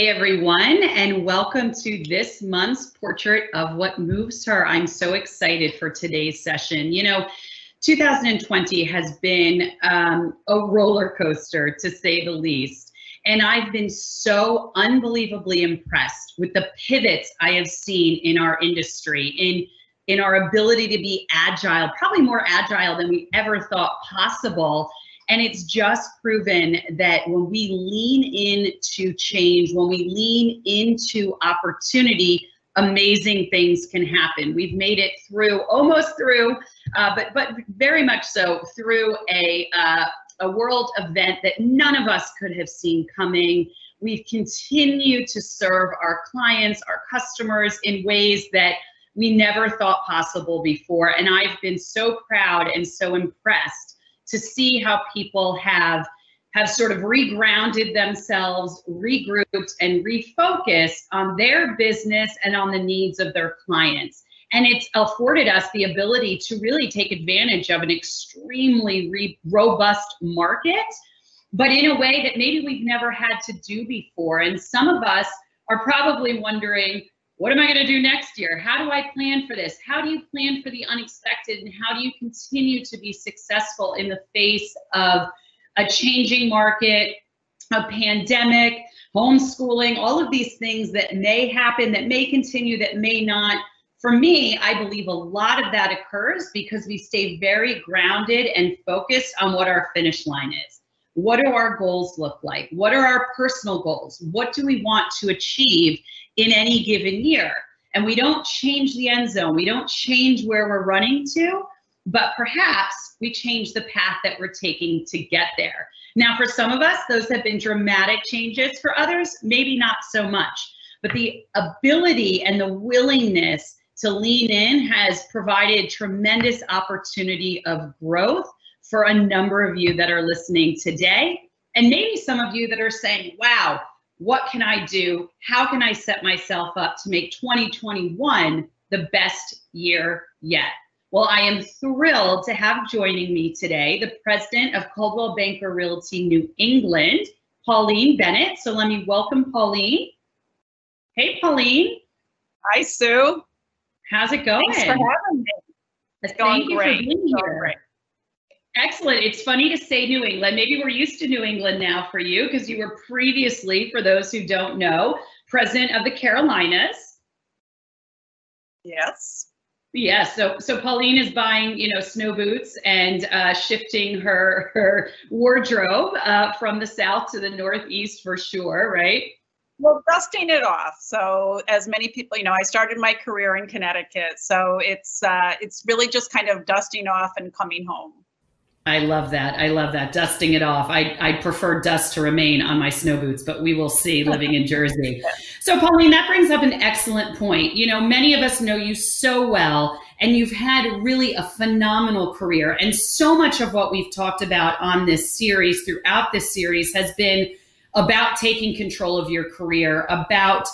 Hey everyone, and welcome to this month's portrait of what moves her. I'm so excited for today's session. You know, 2020 has been um, a roller coaster to say the least. And I've been so unbelievably impressed with the pivots I have seen in our industry, in in our ability to be agile, probably more agile than we ever thought possible and it's just proven that when we lean into change, when we lean into opportunity, amazing things can happen. We've made it through, almost through, uh, but but very much so through a uh, a world event that none of us could have seen coming. We've continued to serve our clients, our customers in ways that we never thought possible before. And I've been so proud and so impressed to see how people have have sort of regrounded themselves, regrouped, and refocused on their business and on the needs of their clients. And it's afforded us the ability to really take advantage of an extremely re- robust market, but in a way that maybe we've never had to do before. And some of us are probably wondering, what am I going to do next year? How do I plan for this? How do you plan for the unexpected? And how do you continue to be successful in the face of a changing market, a pandemic, homeschooling, all of these things that may happen, that may continue, that may not? For me, I believe a lot of that occurs because we stay very grounded and focused on what our finish line is. What do our goals look like? What are our personal goals? What do we want to achieve? in any given year. And we don't change the end zone, we don't change where we're running to, but perhaps we change the path that we're taking to get there. Now, for some of us, those have been dramatic changes. For others, maybe not so much. But the ability and the willingness to lean in has provided tremendous opportunity of growth for a number of you that are listening today. And maybe some of you that are saying, wow, what can I do? How can I set myself up to make 2021 the best year yet? Well, I am thrilled to have joining me today the president of Coldwell Banker Realty New England, Pauline Bennett. So let me welcome Pauline. Hey, Pauline. Hi, Sue. How's it going? Thanks for having me. It's Thank going great. It's going great. Excellent. It's funny to say New England. Maybe we're used to New England now for you because you were previously, for those who don't know, president of the Carolinas. Yes. Yes. So so Pauline is buying, you know, snow boots and uh, shifting her her wardrobe uh, from the south to the northeast for sure, right? Well, dusting it off. So as many people, you know, I started my career in Connecticut, so it's uh, it's really just kind of dusting off and coming home. I love that. I love that. Dusting it off. I, I prefer dust to remain on my snow boots, but we will see living in Jersey. So, Pauline, that brings up an excellent point. You know, many of us know you so well, and you've had really a phenomenal career. And so much of what we've talked about on this series, throughout this series, has been about taking control of your career, about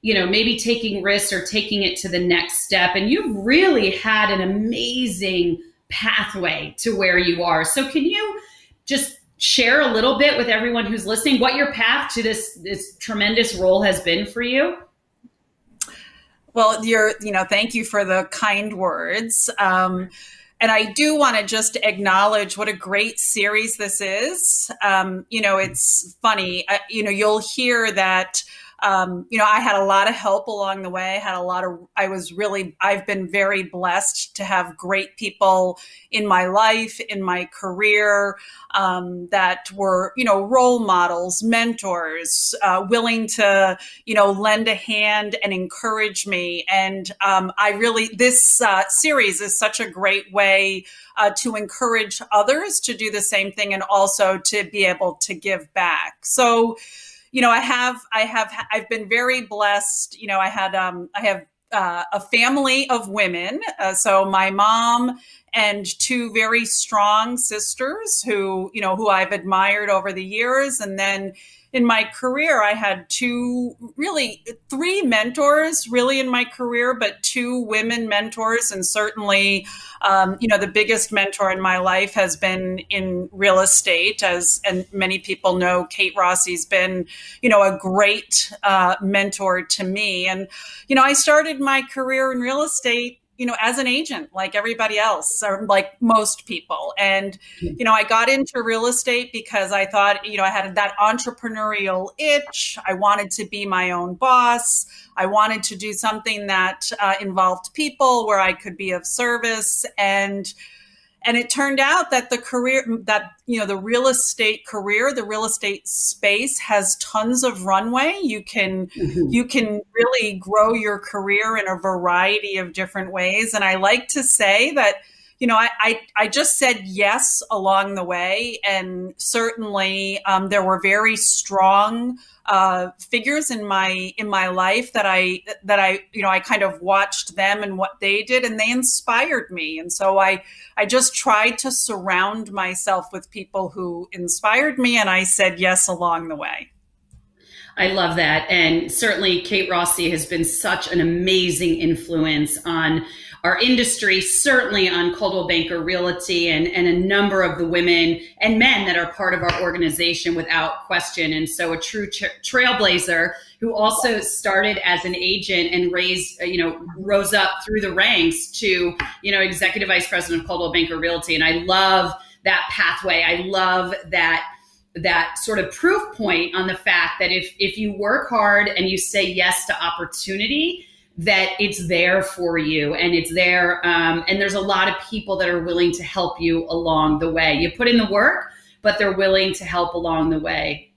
you know maybe taking risks or taking it to the next step and you've really had an amazing pathway to where you are. So can you just share a little bit with everyone who's listening what your path to this this tremendous role has been for you? Well, you're, you know, thank you for the kind words. Um, and I do want to just acknowledge what a great series this is. Um, you know, it's funny. Uh, you know, you'll hear that um, you know, I had a lot of help along the way. Had a lot of, I was really, I've been very blessed to have great people in my life, in my career, um, that were, you know, role models, mentors, uh, willing to, you know, lend a hand and encourage me. And um, I really, this uh, series is such a great way uh, to encourage others to do the same thing and also to be able to give back. So, you know, I have, I have, I've been very blessed. You know, I had, um, I have uh, a family of women. Uh, so my mom and two very strong sisters who, you know, who I've admired over the years. And then, in my career, I had two, really three mentors, really in my career, but two women mentors, and certainly, um, you know, the biggest mentor in my life has been in real estate, as and many people know, Kate Rossi's been, you know, a great uh, mentor to me, and you know, I started my career in real estate you know, as an agent, like everybody else, or like most people. And, hmm. you know, I got into real estate because I thought, you know, I had that entrepreneurial itch. I wanted to be my own boss. I wanted to do something that uh, involved people where I could be of service. And, and it turned out that the career that you know the real estate career the real estate space has tons of runway you can mm-hmm. you can really grow your career in a variety of different ways and i like to say that you know, I, I, I, just said yes along the way. And certainly um, there were very strong uh, figures in my in my life that I that I you know I kind of watched them and what they did and they inspired me and so I I just tried to surround myself with people who inspired me and I said yes along the way. I love that. And certainly Kate Rossi has been such an amazing influence on our industry, certainly on Coldwell Banker Realty and, and a number of the women and men that are part of our organization without question. And so a true tra- trailblazer who also started as an agent and raised, uh, you know, rose up through the ranks to, you know, executive vice president of Coldwell Banker Realty. And I love that pathway. I love that that sort of proof point on the fact that if if you work hard and you say yes to opportunity that it's there for you and it's there um, and there's a lot of people that are willing to help you along the way. You put in the work but they're willing to help along the way.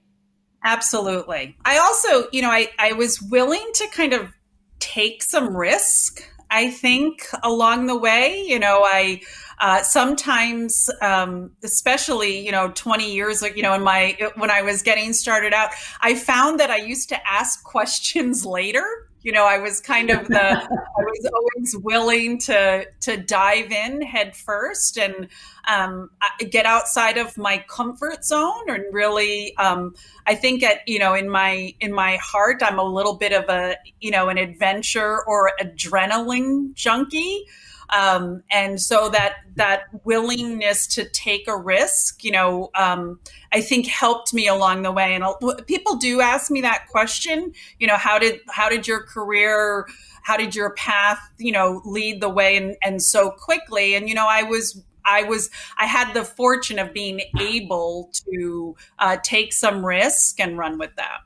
Absolutely. I also you know i, I was willing to kind of take some risk i think along the way. You know i uh, sometimes, um, especially you know, 20 years ago you know, in my when I was getting started out, I found that I used to ask questions later you know i was kind of the i was always willing to to dive in head first and um, get outside of my comfort zone and really um, i think at you know in my in my heart i'm a little bit of a you know an adventure or adrenaline junkie um, and so that that willingness to take a risk you know um, i think helped me along the way and people do ask me that question you know how did how did your career how did your path you know lead the way and, and so quickly and you know i was I was I had the fortune of being able to uh, take some risk and run with that.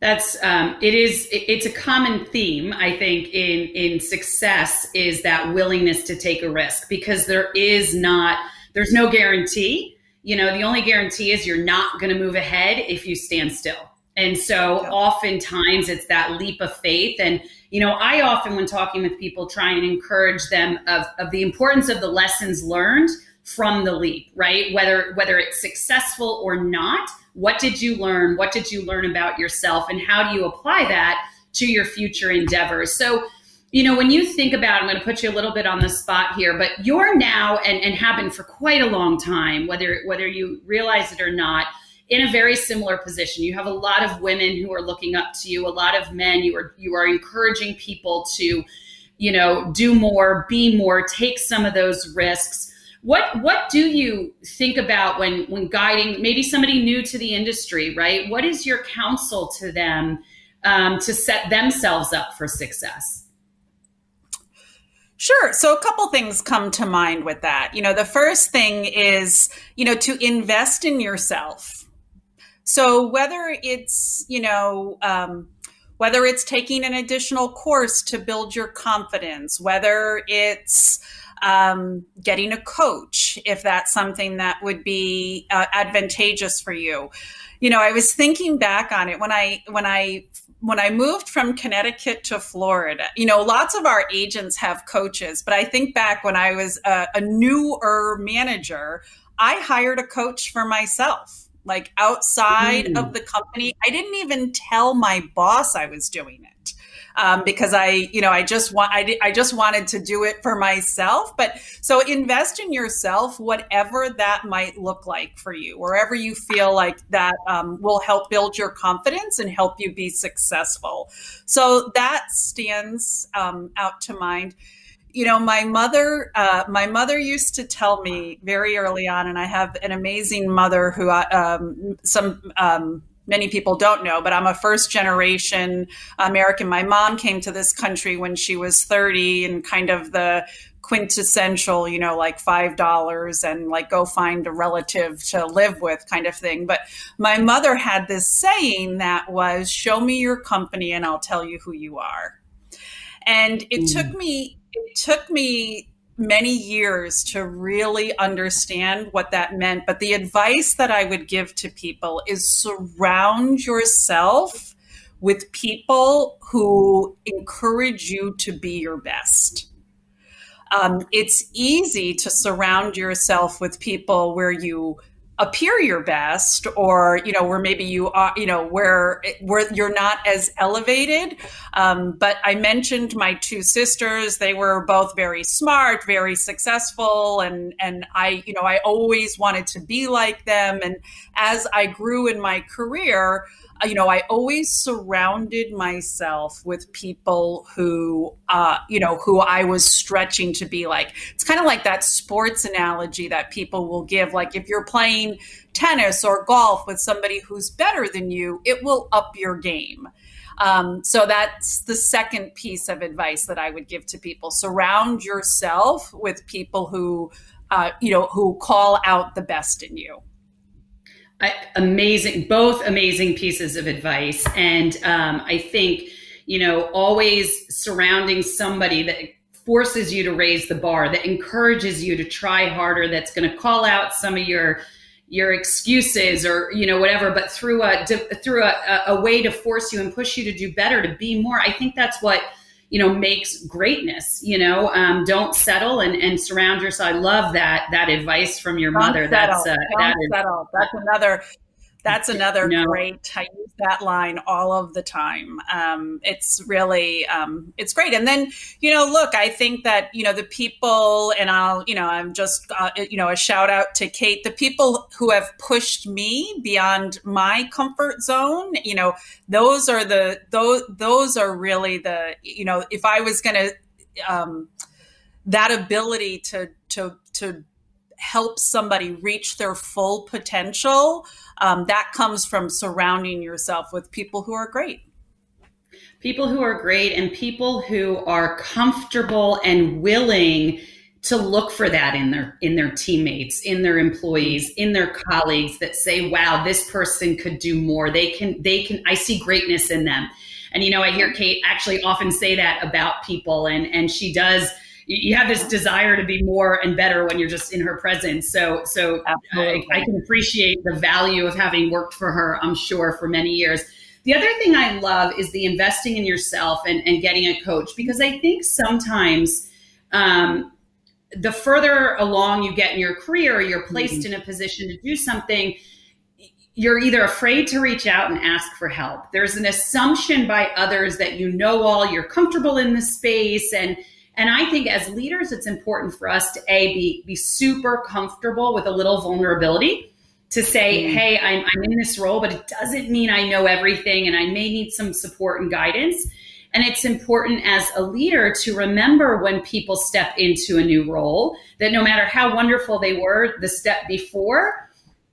That's um, it is it's a common theme I think in in success is that willingness to take a risk because there is not there's no guarantee. You know, the only guarantee is you're not going to move ahead if you stand still. And so yeah. oftentimes it's that leap of faith. And, you know, I often, when talking with people, try and encourage them of, of the importance of the lessons learned from the leap, right? Whether whether it's successful or not, what did you learn? What did you learn about yourself? And how do you apply that to your future endeavors? So, you know, when you think about, I'm going to put you a little bit on the spot here, but you're now and, and have been for quite a long time, whether whether you realize it or not, in a very similar position. You have a lot of women who are looking up to you, a lot of men. You are you are encouraging people to, you know, do more, be more, take some of those risks what what do you think about when when guiding maybe somebody new to the industry, right? What is your counsel to them um, to set themselves up for success? Sure. So a couple things come to mind with that. You know, the first thing is, you know, to invest in yourself. So whether it's, you know, um, whether it's taking an additional course to build your confidence, whether it's um, getting a coach if that's something that would be uh, advantageous for you. You know, I was thinking back on it when I when I when I moved from Connecticut to Florida, you know, lots of our agents have coaches, but I think back when I was a, a newer manager, I hired a coach for myself like outside mm. of the company. I didn't even tell my boss I was doing it um, because I, you know, I just want, I, I just wanted to do it for myself. But so invest in yourself, whatever that might look like for you, wherever you feel like that um, will help build your confidence and help you be successful. So that stands um, out to mind you know my mother uh, my mother used to tell me very early on and i have an amazing mother who um, some um, many people don't know, but I'm a first generation American. My mom came to this country when she was 30 and kind of the quintessential, you know, like $5 and like go find a relative to live with kind of thing. But my mother had this saying that was, show me your company and I'll tell you who you are. And it mm. took me, it took me many years to really understand what that meant. But the advice that I would give to people is surround yourself with people who encourage you to be your best. Um, it's easy to surround yourself with people where you appear your best or you know where maybe you are you know where where you're not as elevated. Um, but i mentioned my two sisters. They were both very smart very successful and and i you know i always wanted to be like them. And as i grew in my career you know, I always surrounded myself with people who, uh, you know, who I was stretching to be like. It's kind of like that sports analogy that people will give. Like if you're playing tennis or golf with somebody who's better than you, it will up your game. Um, so that's the second piece of advice that I would give to people: surround yourself with people who, uh, you know, who call out the best in you. I, amazing, both amazing pieces of advice. And um, I think, you know, always surrounding somebody that forces you to raise the bar, that encourages you to try harder, that's going to call out some of your your excuses or you know whatever but through a through a, a way to force you and push you to do better to be more i think that's what you know makes greatness you know um, don't settle and, and surround yourself i love that that advice from your don't mother settle. that's uh, don't that settle. Is, that's another that's another no. great. I use that line all of the time. Um, it's really, um, it's great. And then, you know, look, I think that you know the people, and I'll, you know, I'm just, uh, you know, a shout out to Kate. The people who have pushed me beyond my comfort zone. You know, those are the those those are really the, you know, if I was going to, um, that ability to to to help somebody reach their full potential um, that comes from surrounding yourself with people who are great. People who are great and people who are comfortable and willing to look for that in their in their teammates in their employees in their colleagues that say wow this person could do more. They can they can i see greatness in them. And you know i hear kate actually often say that about people and and she does you have this desire to be more and better when you're just in her presence. So, so I, I, can appreciate the value of having worked for her. I'm sure for many years. The other thing I love is the investing in yourself and, and getting a coach because I think sometimes um, the further along you get in your career, you're placed mm-hmm. in a position to do something. You're either afraid to reach out and ask for help. There's an assumption by others that you know all, you're comfortable in the space, and and I think as leaders, it's important for us to a be be super comfortable with a little vulnerability to say, mm. hey, I'm, I'm in this role, but it doesn't mean I know everything, and I may need some support and guidance. And it's important as a leader to remember when people step into a new role that no matter how wonderful they were the step before,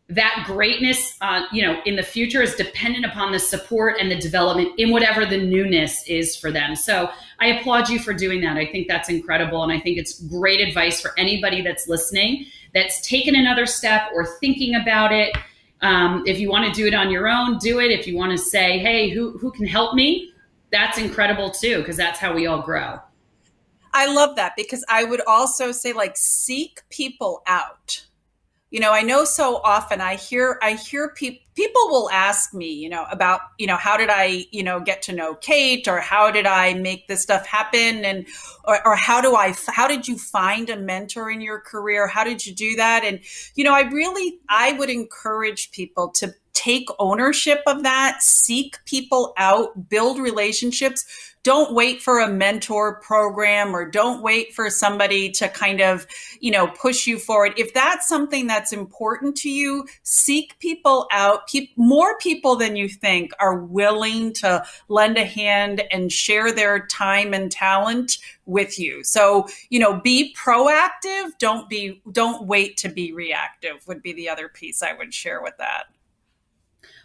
that greatness, uh, you know, in the future is dependent upon the support and the development in whatever the newness is for them. So I applaud you for doing that. I think that's incredible. And I think it's great advice for anybody that's listening that's taken another step or thinking about it. Um, if you want to do it on your own, do it. If you want to say, hey, who, who can help me? That's incredible too, because that's how we all grow. I love that because I would also say, like, seek people out you know i know so often i hear i hear people people will ask me you know about you know how did i you know get to know kate or how did i make this stuff happen? And or, or how do i how did you find a mentor in your career? How did you do that? And you know i really i would encourage people to take ownership of that seek people out build relationships don't wait for a mentor program or don't wait for somebody to kind of, you know, push you forward. If that's something that's important to you, seek people out. Pe- more people than you think are willing to lend a hand and share their time and talent with you. So, you know, be proactive. Don't be, don't wait to be reactive would be the other piece I would share with that.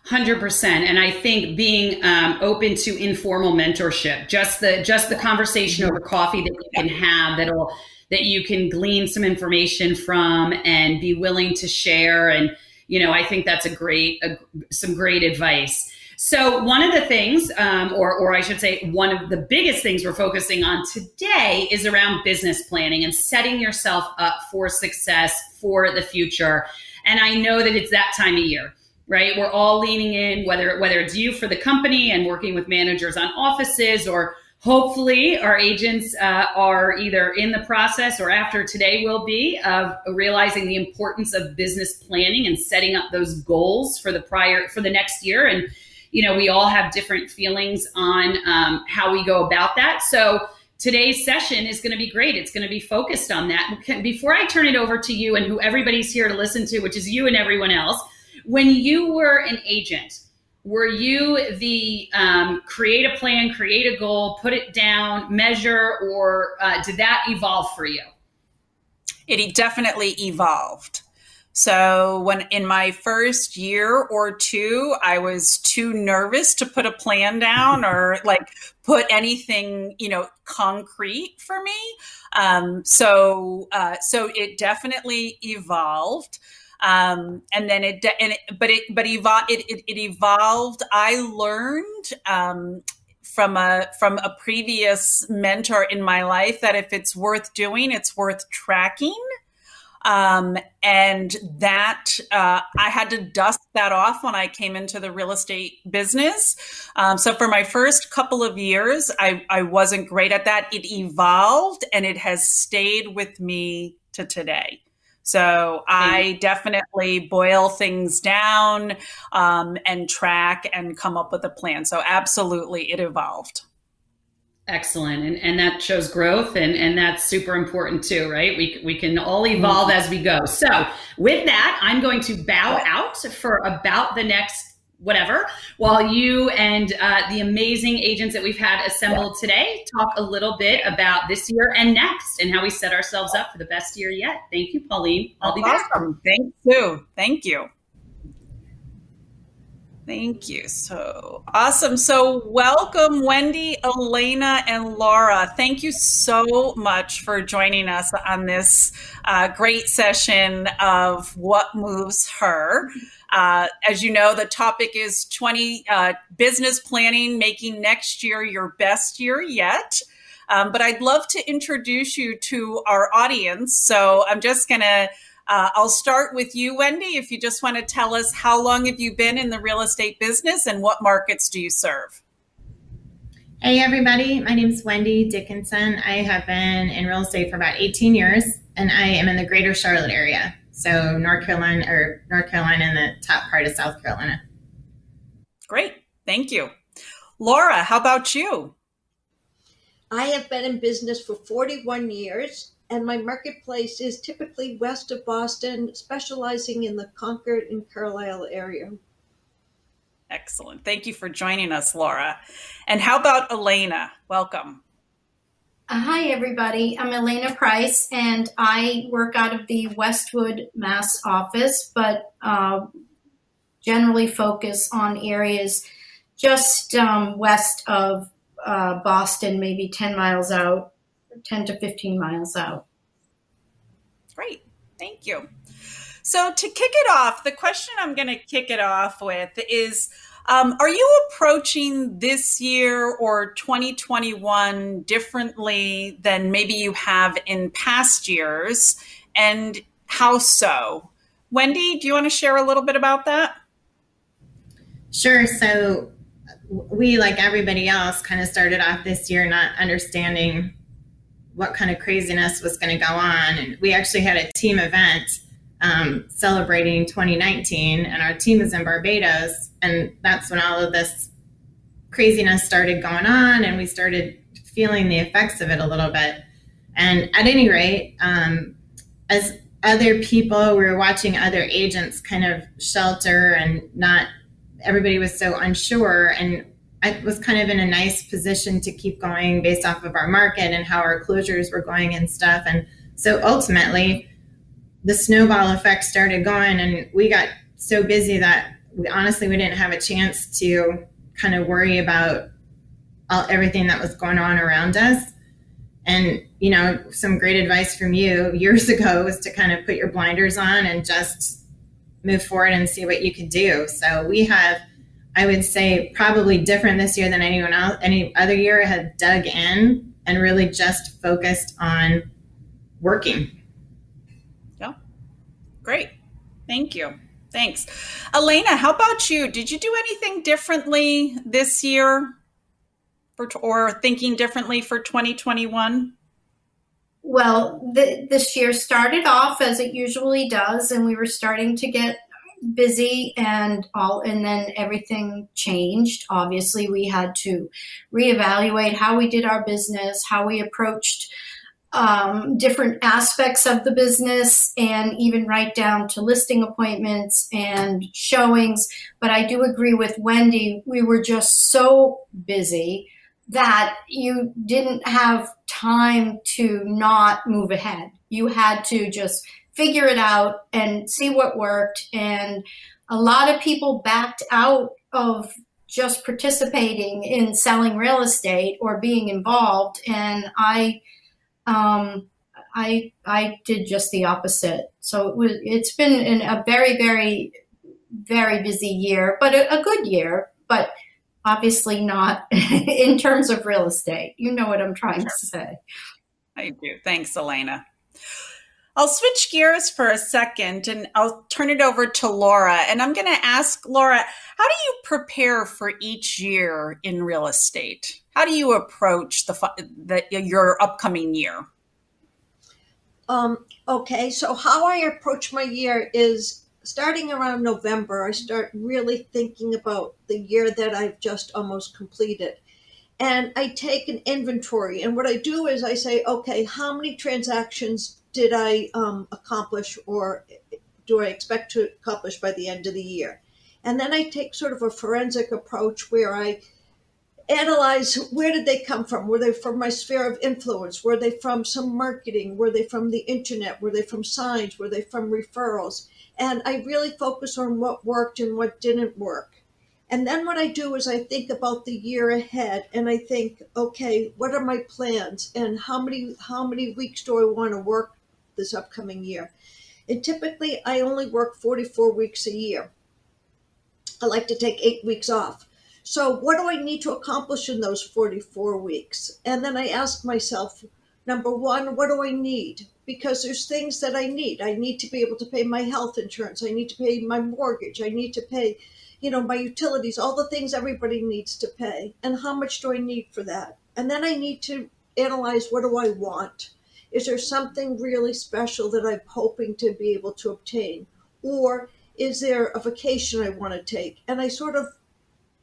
Hundred percent, and I think being um, open to informal mentorship, just the just the conversation over coffee that you can have that'll that you can glean some information from and be willing to share, and you know, I think that's a great a, some great advice. So one of the things, um, or or I should say, one of the biggest things we're focusing on today is around business planning and setting yourself up for success for the future. And I know that it's that time of year right? We're all leaning in, whether whether it's you for the company and working with managers on offices, or hopefully our agents uh, are either in the process or after today will be of realizing the importance of business planning and setting up those goals for the prior for the next year. And you know, we all have different feelings on um, how we go about that. So today's session is going to be great. It's going to be focused on that. Before I turn it over to you and who everybody's here to listen to, which is you and everyone else, when you were an agent, were you the um, create a plan, create a goal, put it down, measure, or uh, did that evolve for you? It definitely evolved. So when in my first year or two, I was too nervous to put a plan down or like put anything, you know, concrete for me. Um, so uh, so it definitely evolved. Um, and then it, and it, but it, but evo- it, it, it evolved. I learned, um, from a from a previous mentor in my life that if it's worth doing, it's worth tracking. Um, and that uh, I had to dust that off when I came into the real estate business. Um, so for my first couple of years, I, I wasn't great at that. It evolved and it has stayed with me to today. So I definitely boil things down um, and track and come up with a plan. So absolutely, it evolved. Excellent, and and that shows growth, and and that's super important too, right? We we can all evolve mm-hmm. as we go. So with that, I'm going to bow out for about the next whatever, while you and uh, the amazing agents that we've had assembled today talk a little bit about this year and next and how we set ourselves up for the best year yet. Thank you, Pauline. I'll be awesome. back. Thank you. Thank you. Thank you. So awesome. So, welcome, Wendy, Elena, and Laura. Thank you so much for joining us on this uh, great session of What Moves Her. Uh, as you know, the topic is 20 uh, business planning, making next year your best year yet. Um, but I'd love to introduce you to our audience. So I'm just going to, uh, I'll start with you, Wendy. If you just want to tell us how long have you been in the real estate business and what markets do you serve? Hey, everybody. My name is Wendy Dickinson. I have been in real estate for about 18 years, and I am in the greater Charlotte area. So North Carolina or North Carolina and the top part of South Carolina. Great. Thank you. Laura, how about you? I have been in business for 41 years, and my marketplace is typically west of Boston, specializing in the Concord and Carlisle area. Excellent. Thank you for joining us, Laura. And how about Elena? Welcome. Uh, hi, everybody. I'm Elena Price, and I work out of the Westwood, Mass office, but uh, generally focus on areas just um, west of uh, Boston, maybe 10 miles out, 10 to 15 miles out. Great. Thank you. So, to kick it off, the question I'm going to kick it off with is um, are you approaching this year or 2021 differently than maybe you have in past years? And how so? Wendy, do you want to share a little bit about that? Sure. So, we, like everybody else, kind of started off this year not understanding what kind of craziness was going to go on. And we actually had a team event um, celebrating 2019, and our team is in Barbados. And that's when all of this craziness started going on, and we started feeling the effects of it a little bit. And at any rate, um, as other people, we were watching other agents kind of shelter and not, everybody was so unsure. And I was kind of in a nice position to keep going based off of our market and how our closures were going and stuff. And so ultimately, the snowball effect started going, and we got so busy that we honestly we didn't have a chance to kind of worry about all, everything that was going on around us. And you know, some great advice from you years ago was to kind of put your blinders on and just move forward and see what you could do. So we have, I would say, probably different this year than anyone else, any other year, had dug in and really just focused on working. Yeah, great. Thank you. Thanks. Elena, how about you? Did you do anything differently this year for, or thinking differently for 2021? Well, the, this year started off as it usually does, and we were starting to get busy and all and then everything changed obviously we had to reevaluate how we did our business how we approached um, different aspects of the business and even right down to listing appointments and showings. But I do agree with Wendy, we were just so busy that you didn't have time to not move ahead. You had to just figure it out and see what worked. And a lot of people backed out of just participating in selling real estate or being involved. And I, um, I I did just the opposite. So it was it's been an, a very very very busy year, but a, a good year, but obviously not in terms of real estate. You know what I'm trying to say. I do. Thanks, Elena. I'll switch gears for a second and I'll turn it over to Laura. And I'm going to ask Laura, how do you prepare for each year in real estate? How do you approach the, the your upcoming year? Um, okay, so how I approach my year is starting around November, I start really thinking about the year that I've just almost completed. And I take an inventory. And what I do is I say, okay, how many transactions did I um, accomplish or do I expect to accomplish by the end of the year? And then I take sort of a forensic approach where I analyze where did they come from? Were they from my sphere of influence? Were they from some marketing? Were they from the internet? Were they from signs? Were they from referrals? And I really focus on what worked and what didn't work. And then what I do is I think about the year ahead and I think, okay, what are my plans and how many how many weeks do I want to work this upcoming year. And typically, I only work 44 weeks a year. I like to take eight weeks off. So, what do I need to accomplish in those 44 weeks? And then I ask myself, number one, what do I need? Because there's things that I need. I need to be able to pay my health insurance. I need to pay my mortgage. I need to pay, you know, my utilities, all the things everybody needs to pay. And how much do I need for that? And then I need to analyze what do I want? Is there something really special that I'm hoping to be able to obtain? Or is there a vacation I want to take? And I sort of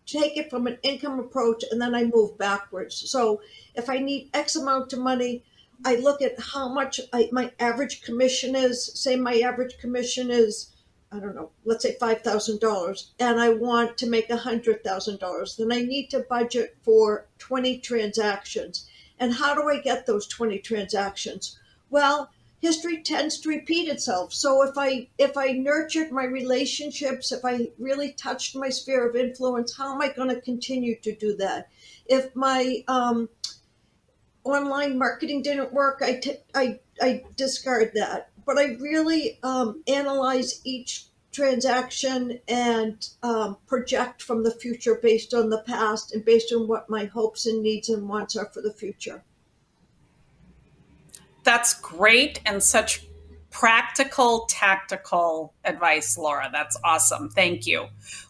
take it from an income approach and then I move backwards. So if I need X amount of money, I look at how much I, my average commission is. Say my average commission is, I don't know, let's say $5,000, and I want to make $100,000. Then I need to budget for 20 transactions. And how do I get those 20 transactions? Well, history tends to repeat itself. So if I if I nurtured my relationships, if I really touched my sphere of influence, how am I going to continue to do that? If my um, online marketing didn't work, I, I discard that. But I really um, analyze each transaction and um, project from the future based on the past and based on what my hopes and needs and wants are for the future. That's great and such practical, tactical advice, Laura. That's awesome. Thank you.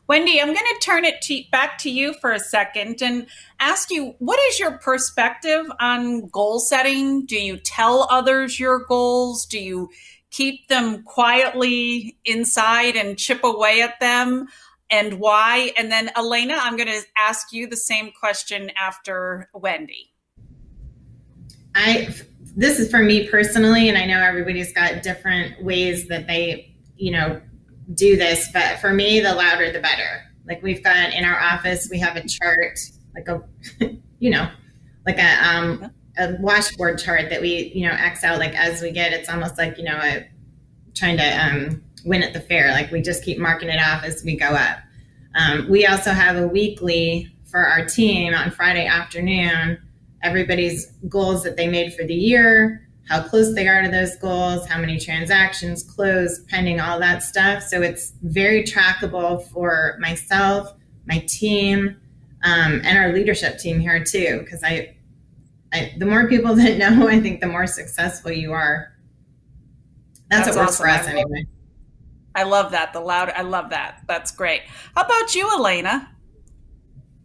Wendy, I'm going to turn it to, back to you for a second and ask you what is your perspective on goal setting? Do you tell others your goals? Do you keep them quietly inside and chip away at them? And why? And then, Elena, I'm going to ask you the same question after Wendy. I this is for me personally, and I know everybody's got different ways that they, you know, do this, but for me, the louder the better. Like we've got in our office, we have a chart, like a, you know, like a um a washboard chart that we, you know, X out like as we get. It's almost like you know, a, trying to um, win at the fair. Like we just keep marking it off as we go up. Um, we also have a weekly for our team on Friday afternoon everybody's goals that they made for the year, how close they are to those goals, how many transactions closed, pending, all that stuff. So it's very trackable for myself, my team, um, and our leadership team here too. Because I, I, the more people that know, I think the more successful you are. That's, That's what works awesome. for us anyway. I love that. The loud, I love that. That's great. How about you, Elena?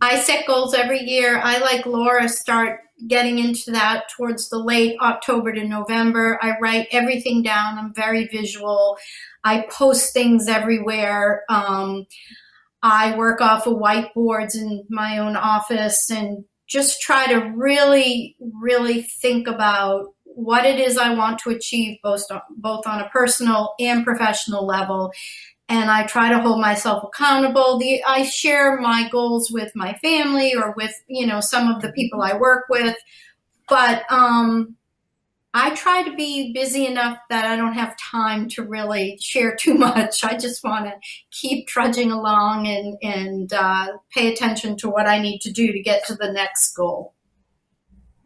I set goals every year. I, like Laura, start getting into that towards the late October to November. I write everything down. I'm very visual. I post things everywhere. Um, I work off of whiteboards in my own office and just try to really, really think about what it is I want to achieve both on, both on a personal and professional level and I try to hold myself accountable. The I share my goals with my family or with you know some of the people I work with, but um, I try to be busy enough that I don't have time to really share too much. I just want to keep trudging along and and uh, pay attention to what I need to do to get to the next goal.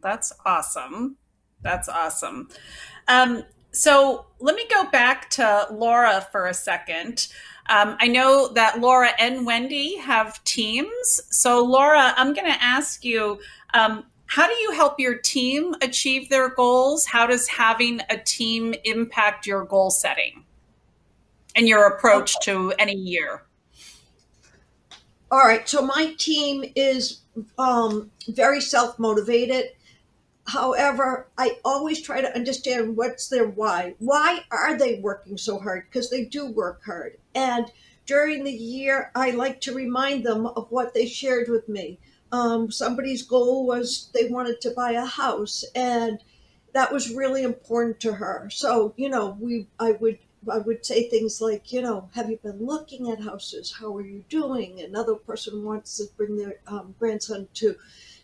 That's awesome. That's awesome. Um, so let me go back to Laura for a second. Um, I know that Laura and Wendy have teams. So, Laura, I'm going to ask you um, how do you help your team achieve their goals? How does having a team impact your goal setting and your approach to any year? All right. So, my team is um, very self motivated However, I always try to understand what's their why. Why are they working so hard? Because they do work hard. And during the year, I like to remind them of what they shared with me. Um, somebody's goal was they wanted to buy a house, and that was really important to her. So, you know, we I would I would say things like, you know, have you been looking at houses? How are you doing? Another person wants to bring their um, grandson to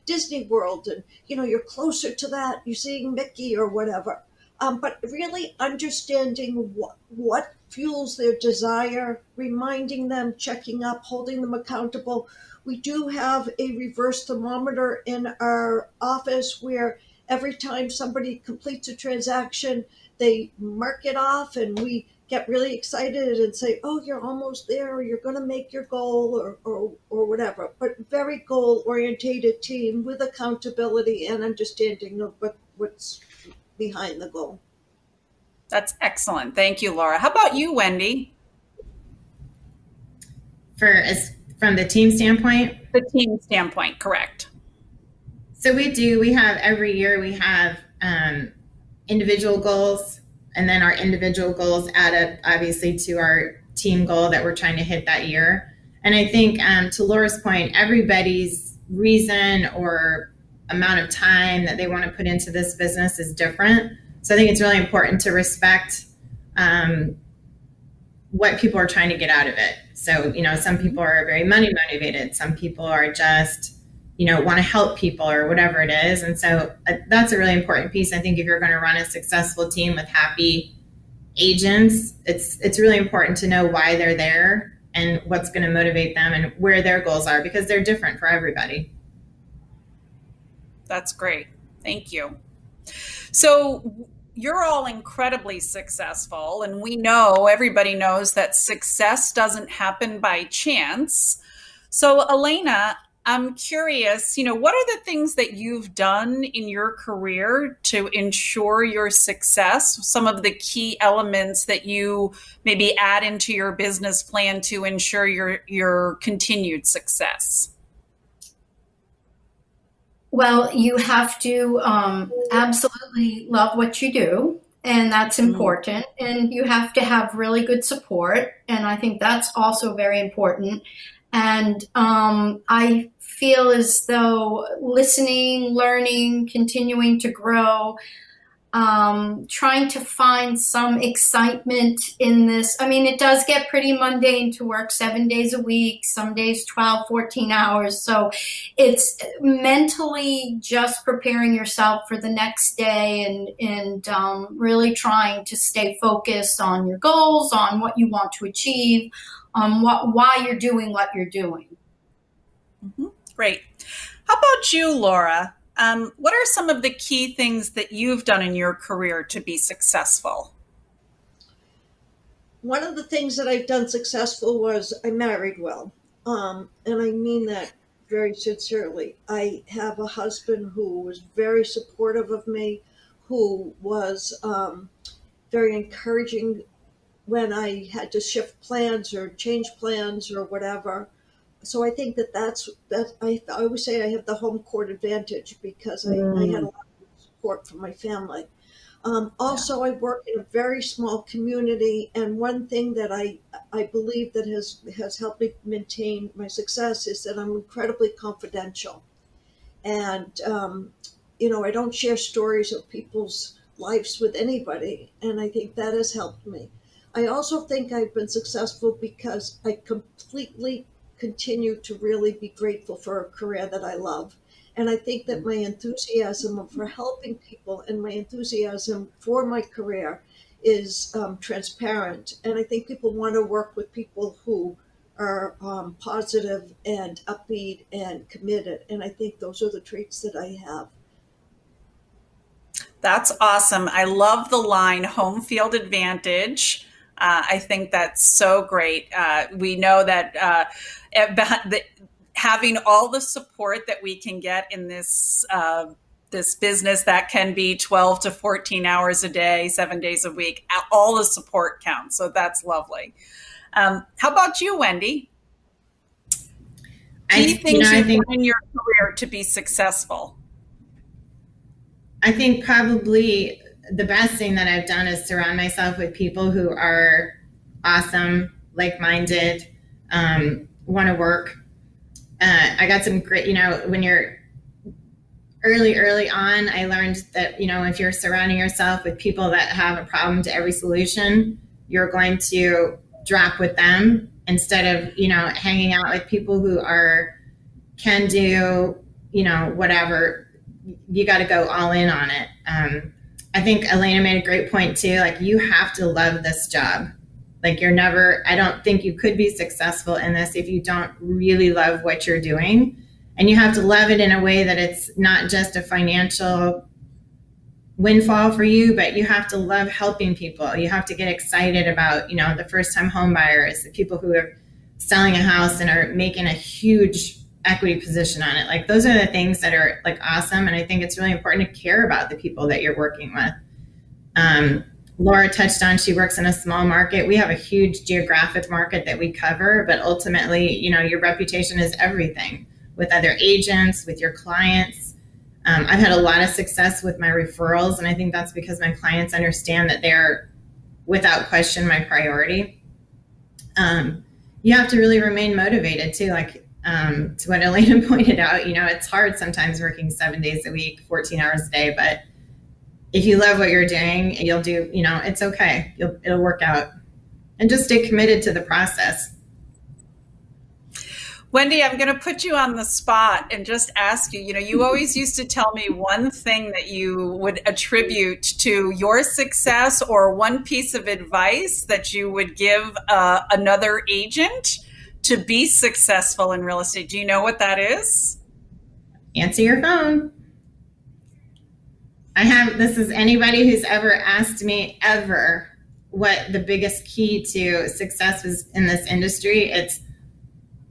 Disney World and, you know, you're closer to that, you're seeing Mickey or whatever. Um, but really understanding what, what fuels their desire, reminding them, checking up, holding them accountable. We do have a reverse thermometer in our office where every time somebody completes a transaction, they mark it off and we get really excited and say, oh, you're almost there, or you're going to make your goal, or, or, or whatever. But very goal orientated team with accountability and understanding of what, what's behind the goal. That's excellent. Thank you, Laura. How about you, Wendy? For as from the team standpoint? The team standpoint, correct. So we do, we have every year we have um, individual goals and then our individual goals add up obviously to our team goal that we're trying to hit that year. And I think um, to Laura's point, everybody's reason or amount of time that they want to put into this business is different. So I think it's really important to respect um, what people are trying to get out of it. So, you know, some people are very money motivated, some people are just you know want to help people or whatever it is. And so uh, that's a really important piece. I think if you're going to run a successful team with happy agents it's it's really important to know why they're there and what's going to motivate them and where their goals are because they're different for everybody. That's great. Thank you. So you're all incredibly successful and we know everybody knows that success doesn't happen by chance so elena I'm curious, you know, what are the things that you've done in your career to ensure your success? Some of the key elements that you maybe add into your business plan to ensure your your continued success. Well, you have to um, absolutely love what you do, and that's mm-hmm. important. Mm-hmm. And you have to have really good support, and I think that's also very important. And um, I feel as though listening, learning, continuing to grow, um, trying to find some excitement in this. I mean, it does get pretty mundane to work seven days a week, some days 12, 14 hours. So it's mentally just preparing yourself for the next day and, and um, really trying to stay focused on your goals, on what you want to achieve, on what, why you're doing what you're doing. Mm-hmm. Great. How about you, Laura? Um, what are some of the key things that you've done in your career to be successful? One of the things that I've done successful was I married well. Um, and I mean that very sincerely. I have a husband who was very supportive of me, who was um, very encouraging when I had to shift plans or change plans or whatever so I think that that's that I, I always say I have the home court advantage because I, mm. I had a lot of support from my family. Um, also, yeah. I work in a very small community, and one thing that I I believe that has has helped me maintain my success is that I'm incredibly confidential, and um, you know I don't share stories of people's lives with anybody, and I think that has helped me. I also think I've been successful because I completely continue to really be grateful for a career that I love. And I think that my enthusiasm for helping people and my enthusiasm for my career is um, transparent. And I think people want to work with people who are um, positive and upbeat and committed. And I think those are the traits that I have. That's awesome. I love the line home field advantage. Uh, I think that's so great. Uh, we know that uh, the, having all the support that we can get in this uh, this business that can be 12 to 14 hours a day, seven days a week, all the support counts. So that's lovely. Um, how about you, Wendy? Key I, things you know, you've think, in your career to be successful. I think probably the best thing that I've done is surround myself with people who are awesome, like minded, um, want to work. Uh, I got some great, you know, when you're early, early on, I learned that, you know, if you're surrounding yourself with people that have a problem to every solution, you're going to drop with them instead of, you know, hanging out with people who are, can do, you know, whatever. You got to go all in on it. Um, I think Elena made a great point too. Like, you have to love this job. Like you're never, I don't think you could be successful in this if you don't really love what you're doing. And you have to love it in a way that it's not just a financial windfall for you, but you have to love helping people. You have to get excited about, you know, the first time home buyers, the people who are selling a house and are making a huge equity position on it. Like those are the things that are like awesome. And I think it's really important to care about the people that you're working with. Um, Laura touched on she works in a small market. We have a huge geographic market that we cover, but ultimately, you know, your reputation is everything with other agents, with your clients. Um, I've had a lot of success with my referrals, and I think that's because my clients understand that they're, without question, my priority. Um, you have to really remain motivated too. Like um, to what Elena pointed out, you know, it's hard sometimes working seven days a week, 14 hours a day, but if you love what you're doing, you'll do, you know, it's okay. You'll, it'll work out. And just stay committed to the process. Wendy, I'm going to put you on the spot and just ask you. You know, you always used to tell me one thing that you would attribute to your success or one piece of advice that you would give uh, another agent to be successful in real estate. Do you know what that is? Answer your phone. I have this is anybody who's ever asked me ever what the biggest key to success was in this industry. It's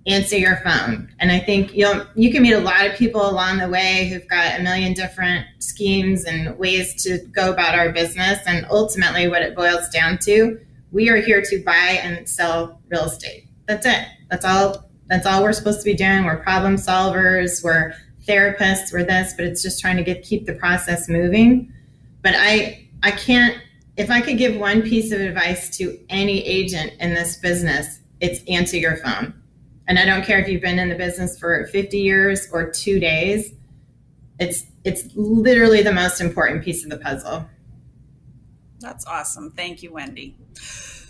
answer your phone. And I think you'll you can meet a lot of people along the way who've got a million different schemes and ways to go about our business. And ultimately, what it boils down to, we are here to buy and sell real estate. That's it. That's all. That's all we're supposed to be doing. We're problem solvers. We're therapists. We're this, but it's just trying to get keep the process moving. But I I can't. If I could give one piece of advice to any agent in this business, it's answer your phone and I don't care if you've been in the business for 50 years or two days. It's it's literally the most important piece of the puzzle. That's awesome. Thank you, Wendy.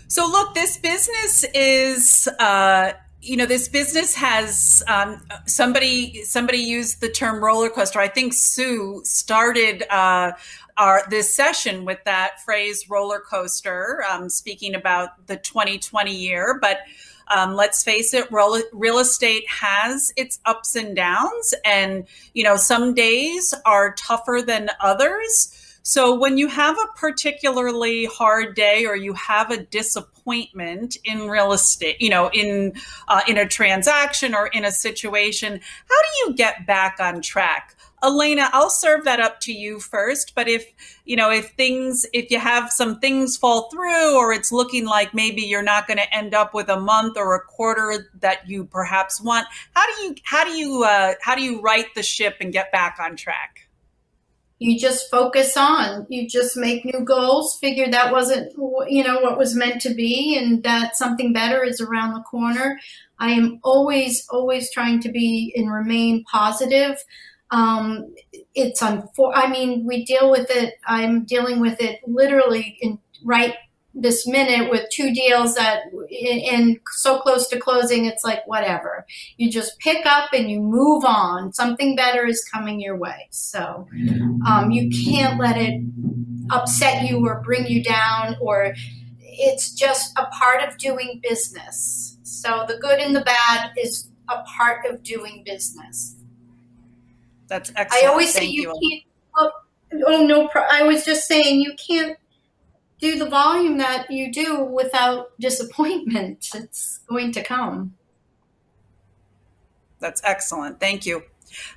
So look, this business is uh, you know this business has um, somebody somebody used the term roller coaster. I think Sue started uh, our this session with that phrase roller coaster, um, speaking about the 2020 year, but um, let's face it, real, real estate has its ups and downs, and you know some days are tougher than others. So when you have a particularly hard day or you have a disappointment in real estate, you know, in uh, in a transaction or in a situation, how do you get back on track? Elena, I'll serve that up to you first. But if, you know, if things, if you have some things fall through or it's looking like maybe you're not going to end up with a month or a quarter that you perhaps want, how do you, how do you, uh, how do you right the ship and get back on track? You just focus on you just make new goals figure that wasn't you know what was meant to be and that something better is around the corner i am always always trying to be and remain positive um, it's unfor- I mean, we deal with it. I'm dealing with it literally in right this minute with two deals that in, so close to closing, it's like whatever. You just pick up and you move on. Something better is coming your way. So um, you can't let it upset you or bring you down, or it's just a part of doing business. So the good and the bad is a part of doing business. That's excellent. I always Thank say you, you. can't. oh no! I was just saying you can't do the volume that you do without disappointment. It's going to come. That's excellent. Thank you.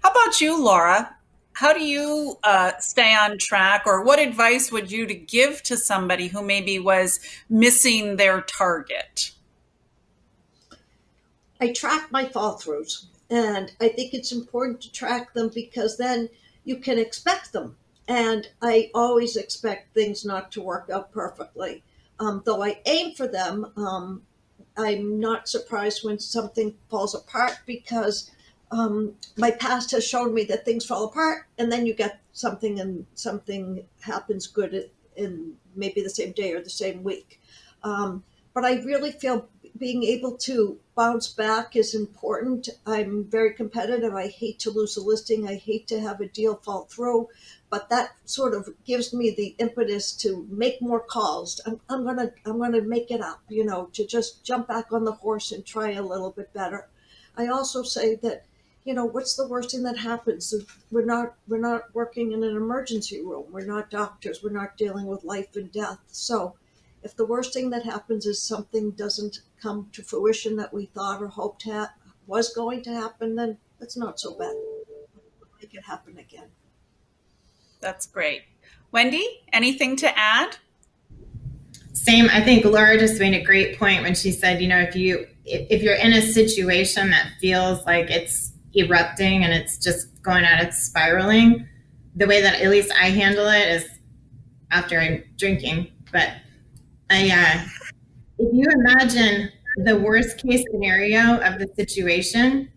How about you, Laura? How do you uh, stay on track, or what advice would you to give to somebody who maybe was missing their target? I track my fall throughs. And I think it's important to track them because then you can expect them. And I always expect things not to work out perfectly. Um, though I aim for them, um, I'm not surprised when something falls apart because um, my past has shown me that things fall apart and then you get something and something happens good in maybe the same day or the same week. Um, but I really feel being able to bounce back is important. I'm very competitive. I hate to lose a listing. I hate to have a deal fall through, but that sort of gives me the impetus to make more calls. I'm, I'm gonna I'm gonna make it up, you know, to just jump back on the horse and try a little bit better. I also say that, you know, what's the worst thing that happens? We're not we're not working in an emergency room. We're not doctors. We're not dealing with life and death. So if the worst thing that happens is something doesn't come to fruition that we thought or hoped ha- was going to happen, then it's not so bad. make it happen again. That's great. Wendy, anything to add? Same. I think Laura just made a great point when she said, you know, if you if you're in a situation that feels like it's erupting and it's just going out, it's spiraling. The way that at least I handle it is after I'm drinking, but I, uh, if you imagine the worst case scenario of the situation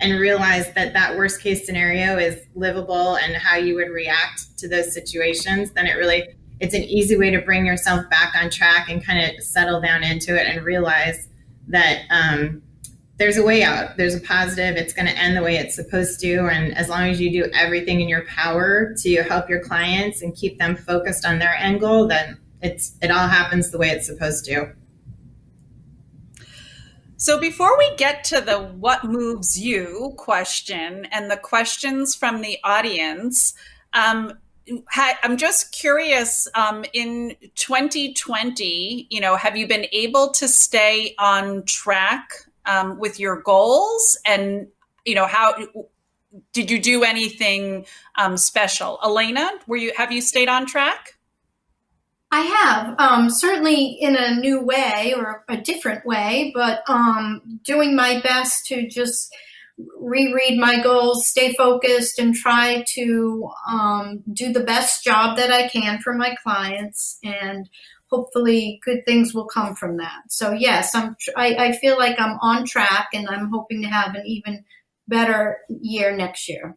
and realize that that worst case scenario is livable and how you would react to those situations, then it really it's an easy way to bring yourself back on track and kind of settle down into it and realize that um, there's a way out. There's a positive. It's going to end the way it's supposed to. And as long as you do everything in your power to help your clients and keep them focused on their end goal, then it's it all happens the way it's supposed to. So before we get to the what moves you question and the questions from the audience, um, I'm just curious. Um, in 2020, you know, have you been able to stay on track um, with your goals and you know how did you do anything um, special elena were you have you stayed on track I have, um, certainly in a new way or a different way, but um, doing my best to just reread my goals, stay focused, and try to um, do the best job that I can for my clients. And hopefully, good things will come from that. So, yes, I'm, I, I feel like I'm on track and I'm hoping to have an even better year next year.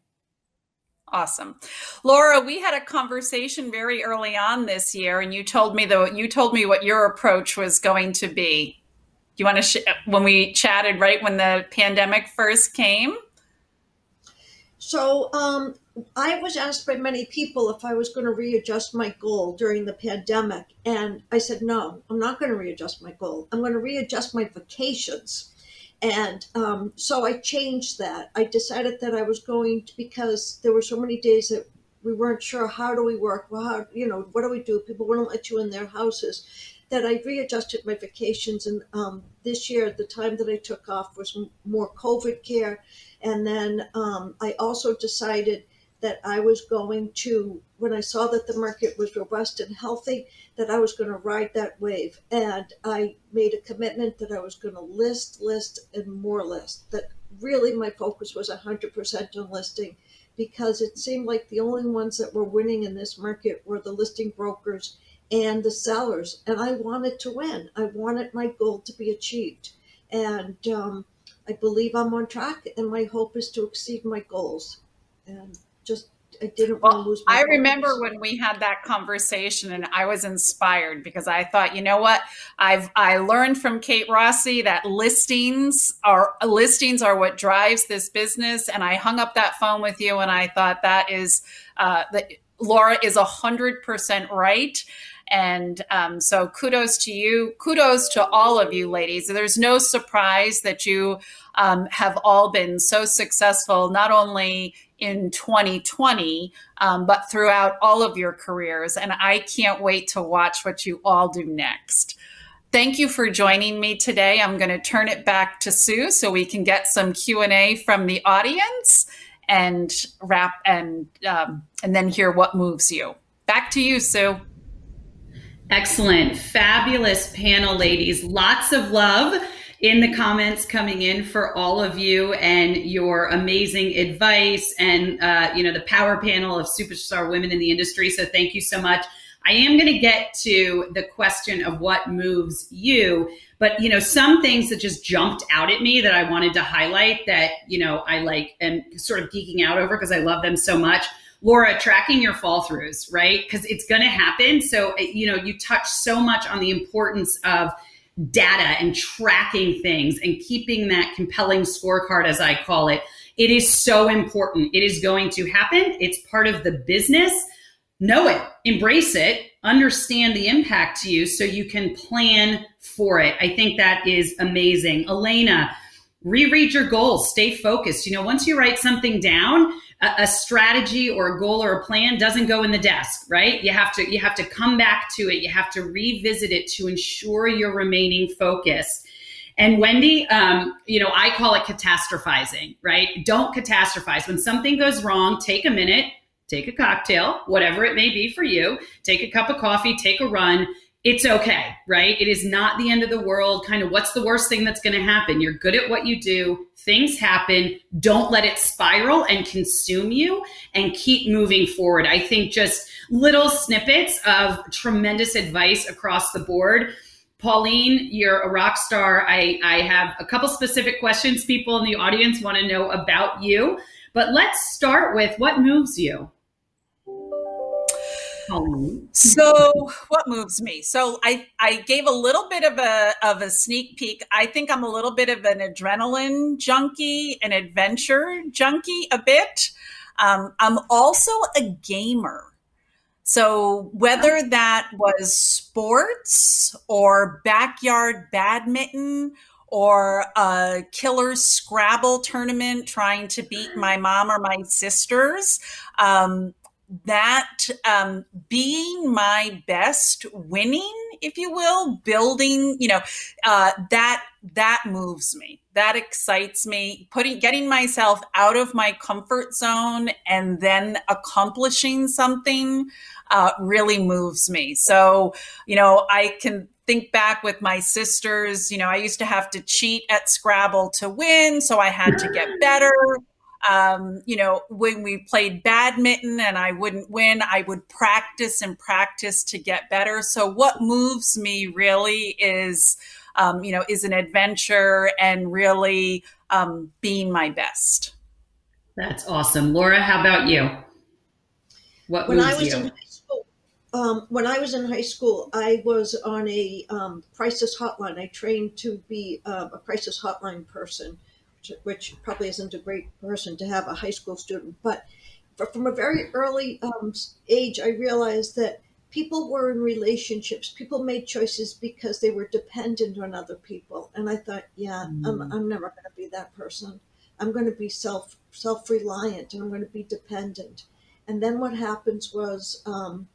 Awesome. Laura, we had a conversation very early on this year and you told me though you told me what your approach was going to be. Do you want to sh- when we chatted right when the pandemic first came? So, um, I was asked by many people if I was going to readjust my goal during the pandemic. And I said, no, I'm not going to readjust my goal. I'm going to readjust my vacations. And um, so I changed that. I decided that I was going to, because there were so many days that we weren't sure how do we work, well, how, you know, what do we do? People wouldn't let you in their houses. That I readjusted my vacations, and um, this year the time that I took off was more COVID care, and then um, I also decided that I was going to, when I saw that the market was robust and healthy, that I was going to ride that wave. And I made a commitment that I was going to list, list, and more list. That really my focus was 100% on listing because it seemed like the only ones that were winning in this market were the listing brokers and the sellers. And I wanted to win, I wanted my goal to be achieved. And um, I believe I'm on track, and my hope is to exceed my goals. And just I didn't well, want to lose. I remember when we had that conversation, and I was inspired because I thought, you know what, I've I learned from Kate Rossi that listings are listings are what drives this business, and I hung up that phone with you, and I thought that is uh, that Laura is a hundred percent right. And um, so kudos to you. Kudos to all of you, ladies. There's no surprise that you um, have all been so successful, not only in 2020, um, but throughout all of your careers. And I can't wait to watch what you all do next. Thank you for joining me today. I'm going to turn it back to Sue so we can get some Q&A from the audience and wrap and um, and then hear what moves you. Back to you, Sue. Excellent. Fabulous panel, ladies. Lots of love in the comments coming in for all of you and your amazing advice and uh, you know the power panel of superstar women in the industry so thank you so much i am going to get to the question of what moves you but you know some things that just jumped out at me that i wanted to highlight that you know i like am sort of geeking out over because i love them so much Laura, tracking your fall throughs, right? Because it's going to happen. So, you know, you touch so much on the importance of data and tracking things and keeping that compelling scorecard, as I call it. It is so important. It is going to happen. It's part of the business. Know it, embrace it, understand the impact to you so you can plan for it. I think that is amazing. Elena, reread your goals, stay focused. You know, once you write something down, a, strategy or a goal or a plan doesn't go in the desk, right? You have to you have to come back to it. You have to revisit it to ensure you're remaining focused. And Wendy, um, you know, I call it catastrophizing, right? Don't catastrophize. When something goes wrong, take a minute, take a cocktail, whatever it may be for you, take a cup of coffee, take a run, it's okay, right? It is not the end of the world. Kind of what's the worst thing that's going to happen? You're good at what you do. Things happen. Don't let it spiral and consume you and keep moving forward. I think just little snippets of tremendous advice across the board. Pauline, you're a rock star. I, I have a couple specific questions people in the audience want to know about you. But let's start with what moves you? So, what moves me? So, I I gave a little bit of a of a sneak peek. I think I'm a little bit of an adrenaline junkie, an adventure junkie, a bit. Um, I'm also a gamer. So, whether that was sports or backyard badminton or a killer Scrabble tournament trying to beat my mom or my sisters, um, that um, being my best, winning if you will, building, you know, uh, that that moves me. That excites me. Putting getting myself out of my comfort zone and then accomplishing something uh, really moves me. So, you know, I can think back with my sisters, you know, I used to have to cheat at Scrabble to win, so I had to get better. Um, you know, when we played badminton and I wouldn't win, I would practice and practice to get better. So, what moves me really is, um, you know, is an adventure and really um, being my best. That's awesome. Laura, how about you? What when moves I was you? in um, when I was in high school, I was on a um, crisis hotline. I trained to be uh, a crisis hotline person, which, probably isn't a great person to have a high school student. But from a very early um, age, I realized that people were in relationships. People made choices because they were dependent on other people. And I thought, yeah, mm. I'm, I'm never going to be that person. I'm going to be self self reliant and I'm going to be dependent. And then what happens was um,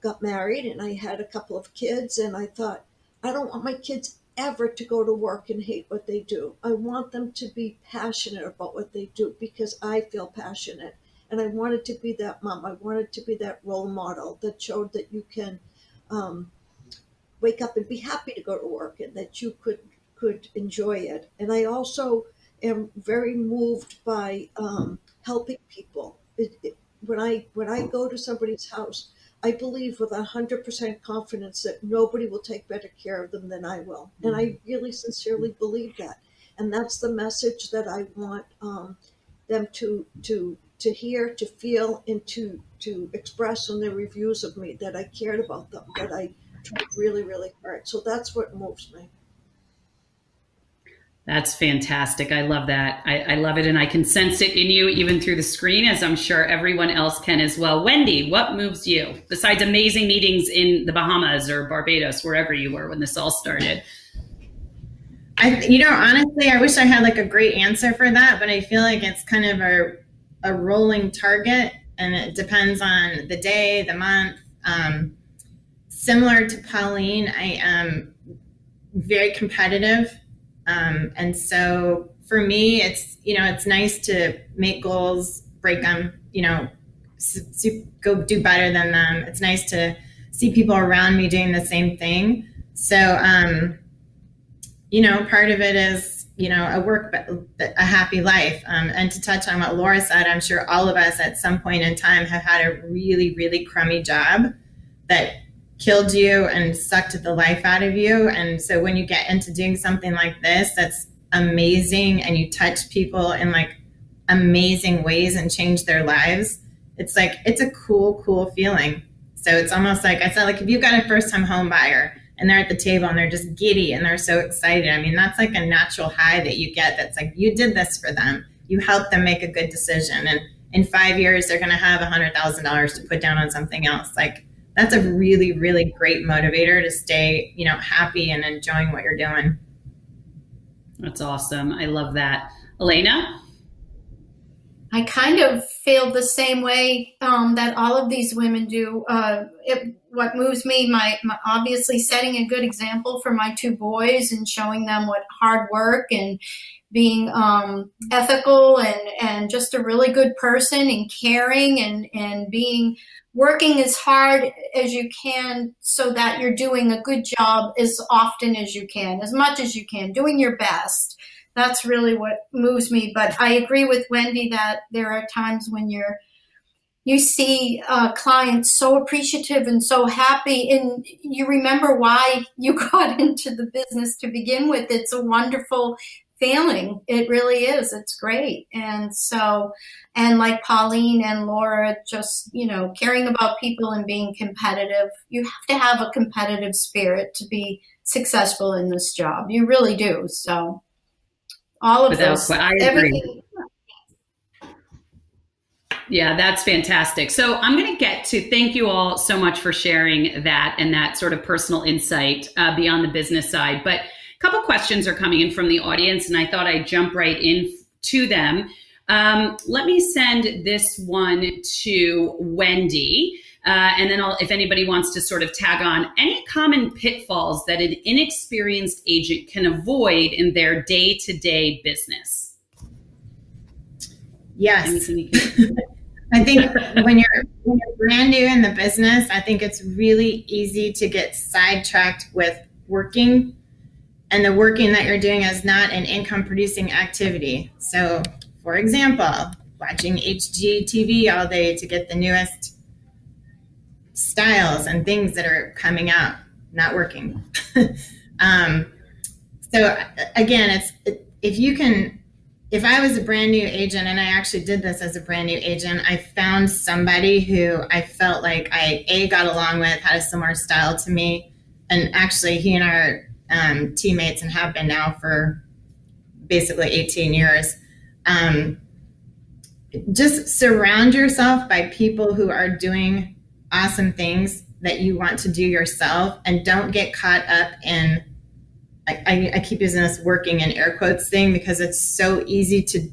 got married and I had a couple of kids, and I thought, I don't want my kids ever to go to work and hate what they do. I want them to be passionate about what they do because I feel passionate. And I wanted to be that mom. I wanted to be that role model that showed that you can um, wake up and be happy to go to work and that you could could enjoy it. And I also am very moved by um, helping people. It, it, when I when I go to somebody's house, I believe with 100% confidence that nobody will take better care of them than I will. And I mm-hmm. really sincerely believe that. And that's the message that I want um, them to, to, to hear, to feel, and to, to express in their reviews of me that I cared about them, that I tried really, really hard. So that's what moves me. That's fantastic. I love that. I, I, love it. And I can sense it in you even through the screen, as I'm sure everyone else can as well. Wendy, what moves you besides amazing meetings in the Bahamas or Barbados, wherever you were when this all started? I, you know, honestly, I wish I had like a great answer for that, but I feel like it's kind of a, a rolling target and it depends on the day, the month. Um, similar to Pauline, I am very competitive um, and so for me, it's, you know, it's nice to make goals, break them, you know, go do better than them. It's nice to see people around me doing the same thing. So, um, you know, part of it is, you know, a work, but a happy life. Um, and to touch on what Laura said, I'm sure all of us at some point in time have had a really, really crummy job that killed you and sucked the life out of you. And so when you get into doing something like this, that's amazing and you touch people in like amazing ways and change their lives, it's like, it's a cool, cool feeling. So it's almost like I said, like if you've got a first time home buyer and they're at the table and they're just giddy and they're so excited. I mean, that's like a natural high that you get that's like you did this for them. You helped them make a good decision. And in five years, they're going to have a $100,000 to put down on something else. Like that's a really really great motivator to stay you know happy and enjoying what you're doing. That's awesome. I love that. Elena? I kind of feel the same way um, that all of these women do. Uh, it, what moves me my, my, obviously setting a good example for my two boys and showing them what hard work and being um, ethical and, and just a really good person and caring and, and being working as hard as you can so that you're doing a good job as often as you can, as much as you can, doing your best. That's really what moves me. But I agree with Wendy that there are times when you're you see clients so appreciative and so happy and you remember why you got into the business to begin with it's a wonderful feeling it really is it's great and so and like Pauline and Laura, just, you know, caring about people and being competitive. You have to have a competitive spirit to be successful in this job. You really do. So all of Without, those, I everything. Yeah, that's fantastic. So I'm going to get to thank you all so much for sharing that and that sort of personal insight uh, beyond the business side. But couple questions are coming in from the audience, and I thought I'd jump right in to them. Um, let me send this one to Wendy Uh, and then I'll, if anybody wants to sort of tag on any common pitfalls that an inexperienced agent can avoid in their day to day business. Yes. I think when you're when you're brand new in the business, I think it's really easy to get sidetracked with working and the working that you're doing is not an income producing activity. So, for example, watching HGTV all day to get the newest styles and things that are coming out, not working. um, so again, it's if you can if I was a brand new agent and I actually did this as a brand new agent, I found somebody who I felt like I a got along with, had a similar style to me, and actually he and I are um, teammates and have been now for basically 18 years. Um, just surround yourself by people who are doing awesome things that you want to do yourself, and don't get caught up in I, I, keep using this working in air quotes thing because it's so easy to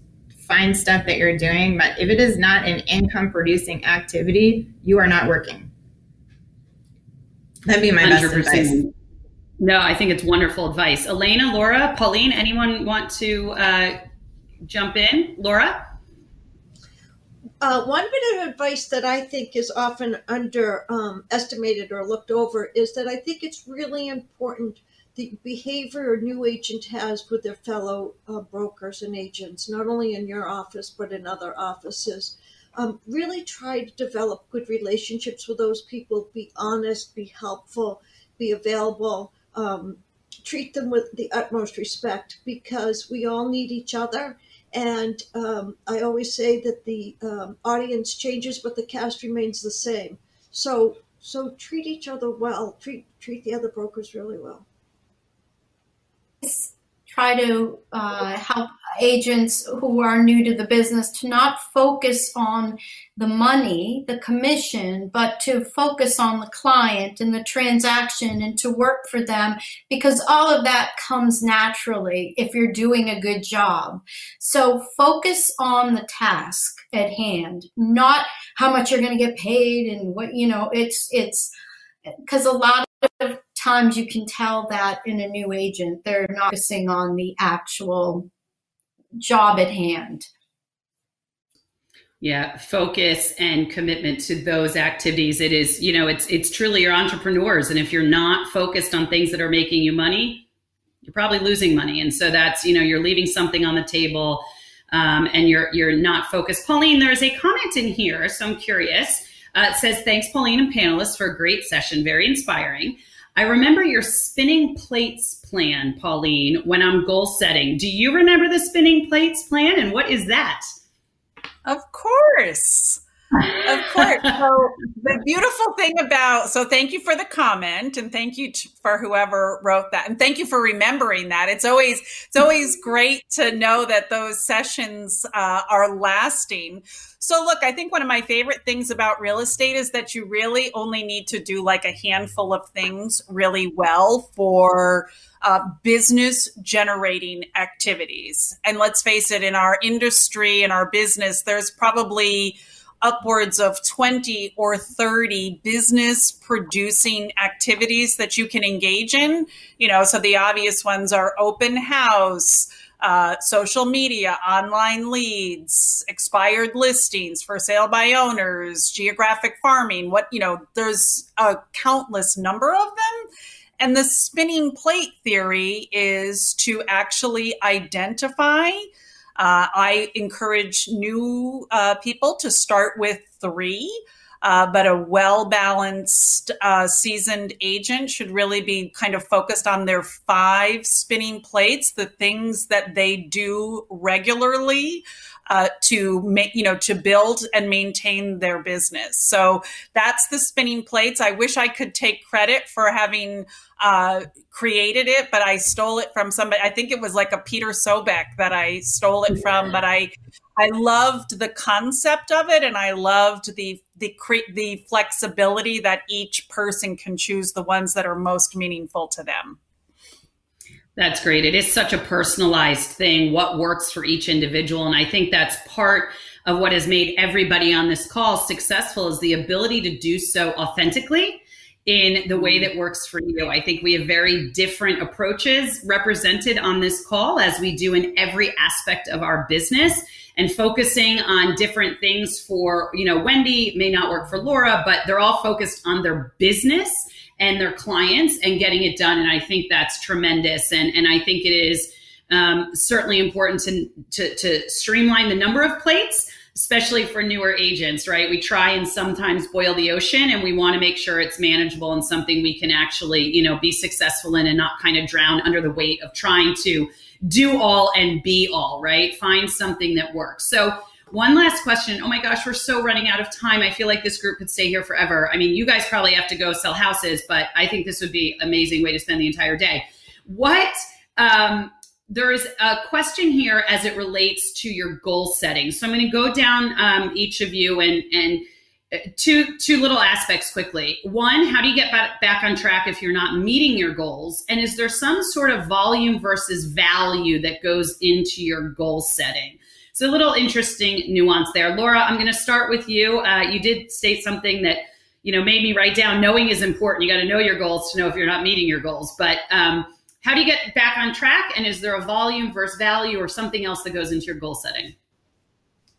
find stuff that you're doing. But if it is not an income producing activity, you are not working. That'd be my 100%. best advice. No, I think it's wonderful advice. Elena, Laura, Pauline, anyone want to uh, jump in? Laura? Uh, one bit of advice that I think is often underestimated um, or looked over is that I think it's really important the behavior a new agent has with their fellow uh, brokers and agents, not only in your office but in other offices. Um, really try to develop good relationships with those people. Be honest, be helpful, be available. Um, treat them with the utmost respect because we all need each other. And um, I always say that the um, audience changes, but the cast remains the same. So, so treat each other well. Treat treat the other brokers really well try to uh, help agents who are new to the business to not focus on the money, the commission, but to focus on the client and the transaction and to work for them because all of that comes naturally if you're doing a good job. So focus on the task at hand, not how much you're going to get paid and what, you know, it's, it's, because a lot of times you can tell that in a new agent they're not focusing on the actual job at hand. Yeah focus and commitment to those activities. It is you know it's it's truly your entrepreneurs. And if you're not focused on things that are making you money you're probably losing money. And so that's you know you're leaving something on the table um, and you're you're not focused. Pauline there's a comment in here so i'm curious. Uh, it says thanks pauline and panelists for a great session. Very inspiring I remember your spinning plates plan, Pauline, when I'm goal setting. Do you remember the spinning plates plan and what is that? Of course. Of course. So the beautiful thing about so thank you for the comment and thank you for whoever wrote that and thank you for remembering that. It's always it's always great to know that those sessions uh, are lasting. So look, I think one of my favorite things about real estate is that you really only need to do like a handful of things really well for uh, business generating activities. And let's face it, in our industry, in our business, there's probably upwards of 20 or 30 business producing activities that you can engage in. You know, so the obvious ones are open house, uh, social media, online leads, expired listings for sale by owners, geographic farming. What, you know, there's a countless number of them. And the spinning plate theory is to actually identify uh, I encourage new uh, people to start with three. Uh, but a well balanced, uh, seasoned agent should really be kind of focused on their five spinning plates, the things that they do regularly. Uh, to make you know to build and maintain their business so that's the spinning plates i wish i could take credit for having uh, created it, but I stole it from somebody. I think it was like a Peter Sobek that I stole it from, but I I loved the concept of it, and I loved the the cre- the flexibility that each person can choose the ones that are most meaningful to them. That's great. It is such a personalized thing. What works for each individual, and I think that's part of what has made everybody on this call successful is the ability to do so authentically in the way mm-hmm. that works for you. I think we have very different approaches represented on this call as we do in every aspect of our business and focusing on different things for, you know, Wendy may not work for Laura, but they're all focused on their business and their clients and getting it done. And I think that's tremendous. And, and I think it is um, certainly important to, to, to streamline the number of plates especially for newer agents, right? We try and sometimes boil the ocean and we want to make sure it's manageable and something we can actually, you know, be successful in and not kind of drown under the weight of trying to do all and be all, right? Find something that works. So, one last question. Oh my gosh, we're so running out of time. I feel like this group could stay here forever. I mean, you guys probably have to go sell houses, but I think this would be amazing way to spend the entire day. What um, there is a question here as it relates to your goal setting. So I'm going to go down um, each of you and and uh, two two little aspects quickly. One, how do you get back on track if you're not meeting your goals? And is there some sort of volume versus value that goes into your goal setting? So a little interesting nuance there. Laura, I'm going to start with you. Uh, you did state something that you know made me write down. Knowing is important. You got to know your goals to know if you're not meeting your goals. But um, how do you get back on track? And is there a volume versus value or something else that goes into your goal setting?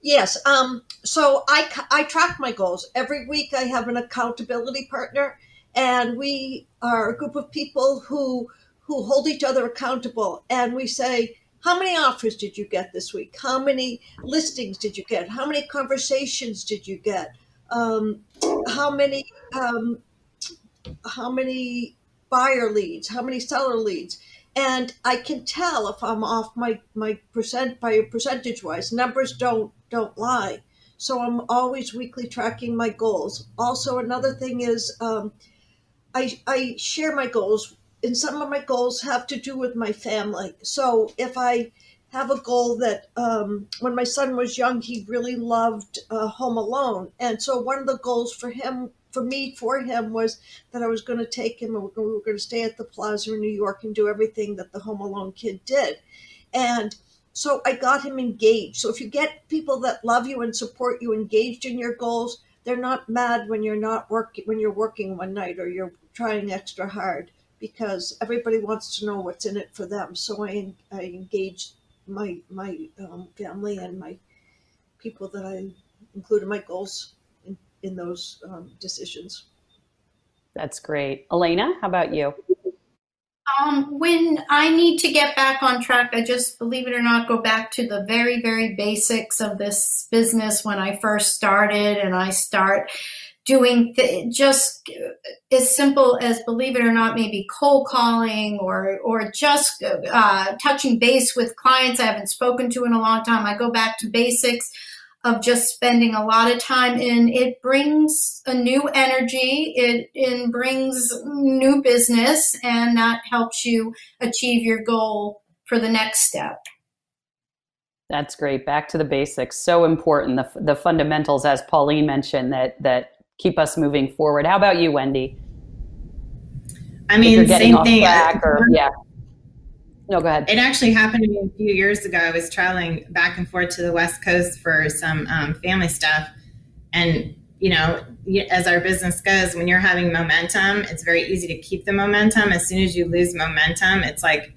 Yes. Um, so I, I track my goals. Every week I have an accountability partner, and we are a group of people who who hold each other accountable. And we say, how many offers did you get this week? How many listings did you get? How many conversations did you get? Um, how many um, how many buyer leads, how many seller leads. And I can tell if I'm off my, my percent by percentage wise. Numbers don't don't lie. So I'm always weekly tracking my goals. Also, another thing is um, I, I share my goals. And some of my goals have to do with my family. So if I have a goal that um, when my son was young, he really loved uh, Home Alone. And so one of the goals for him for me for him was that I was going to take him and we were going to stay at the plaza in New York and do everything that the Home Alone kid did. And so I got him engaged. So if you get people that love you and support you engaged in your goals, they're not mad when you're not working when you're working one night or you're trying extra hard because everybody wants to know what's in it for them. So I I engaged my my um, family and my people that I included my goals in those um, decisions. That's great. Elena, how about you? Um, when I need to get back on track, I just, believe it or not, go back to the very, very basics of this business when I first started, and I start doing th- just as simple as, believe it or not, maybe cold calling or or just uh, touching base with clients I haven't spoken to in a long time. I go back to basics of just spending a lot of time in. It brings a new energy. It, it brings new business and that helps you achieve your goal for the next step. That's great. Back to the basics. So important. The, the fundamentals as pauline mentioned that that keep us moving forward how about you wendy i mean same thing or, yeah no, go ahead. It actually happened to me a few years ago. I was traveling back and forth to the West Coast for some um, family stuff. And, you know, as our business goes, when you're having momentum, it's very easy to keep the momentum. As soon as you lose momentum, it's like,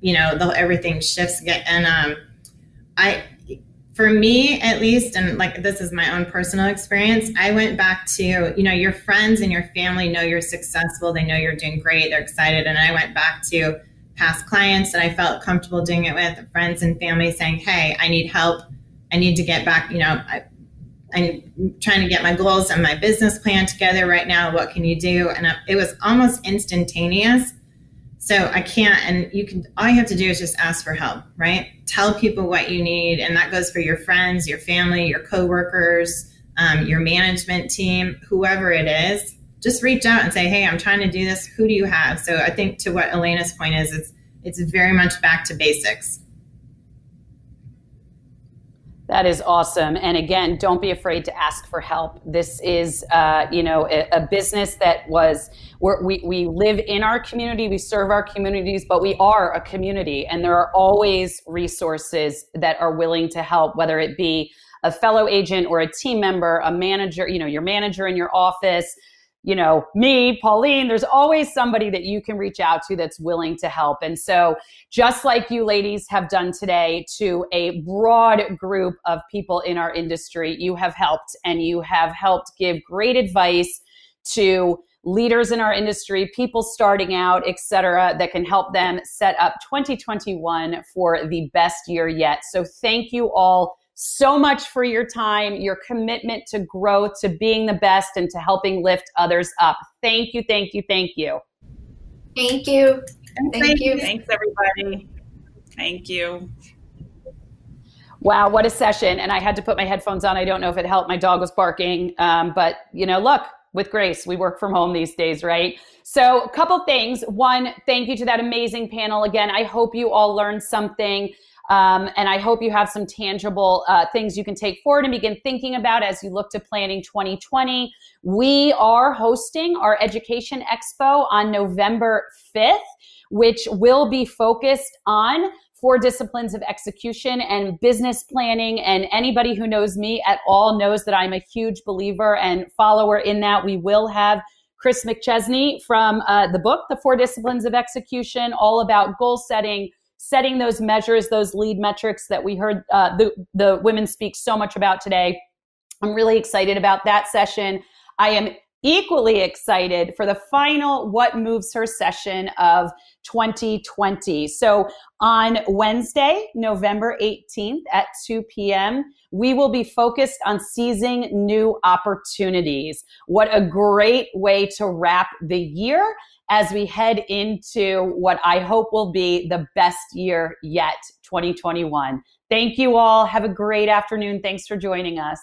you know, the, everything shifts. And um, I, for me at least, and like this is my own personal experience, I went back to, you know, your friends and your family know you're successful. They know you're doing great. They're excited. And I went back to, past clients that I felt comfortable doing it with, friends and family saying, Hey, I need help. I need to get back, you know, I, I'm trying to get my goals and my business plan together right now. What can you do? And it was almost instantaneous. So I can't, and you can, all you have to do is just ask for help, right? Tell people what you need. And that goes for your friends, your family, your coworkers, um, your management team, whoever it is just reach out and say, "Hey, I'm trying to do this. Who do you have?" So I think to what Elena's point is, it's it's very much back to basics. That is awesome. And again, don't be afraid to ask for help. This is, uh, you know, a, a, business that was, we, we live in our community, we serve our communities, but we are a community. And there are always resources that are willing to help, whether it be a fellow agent or a team member, a manager, you know, your manager in your office, you know, me, Pauline, there's always somebody that you can reach out to that's willing to help. And so, just like you ladies have done today to a broad group of people in our industry, you have helped and you have helped give great advice to leaders in our industry, people starting out, et cetera, that can help them set up 2021 for the best year yet. So, thank you all so much for your time, your commitment to growth, to being the best, and to helping lift others up. Thank you, thank you, thank you. Thank you. Thank you. Thanks, everybody. Thank you. Wow, what a session. And I had to put my headphones on. I don't know if it helped. My dog was barking. Um, but, you know, look, with grace, we work from home these days, right? So, a couple things. One, thank you to that amazing panel. Again, I hope you all learned something. Um, and I hope you have some tangible uh, things you can take forward and begin thinking about as you look to planning 2020. We are hosting our Education Expo on November 5th, which will be focused on four disciplines of execution and business planning. And anybody who knows me at all knows that I'm a huge believer and follower in that. We will have Chris McChesney from uh, the book, The Four Disciplines of Execution, all about goal setting setting those measures, those lead metrics that we heard uh, the, the women speak so much about today. I'm really excited about that session. I am equally excited for the final What Moves Her session of 2020. So on Wednesday, November 18th at 2 p.m., we will be focused on seizing new opportunities. What a great way to wrap the year as we head into what I hope will be the best year yet, 2021. Thank you all. Have a great afternoon. Thanks for joining us.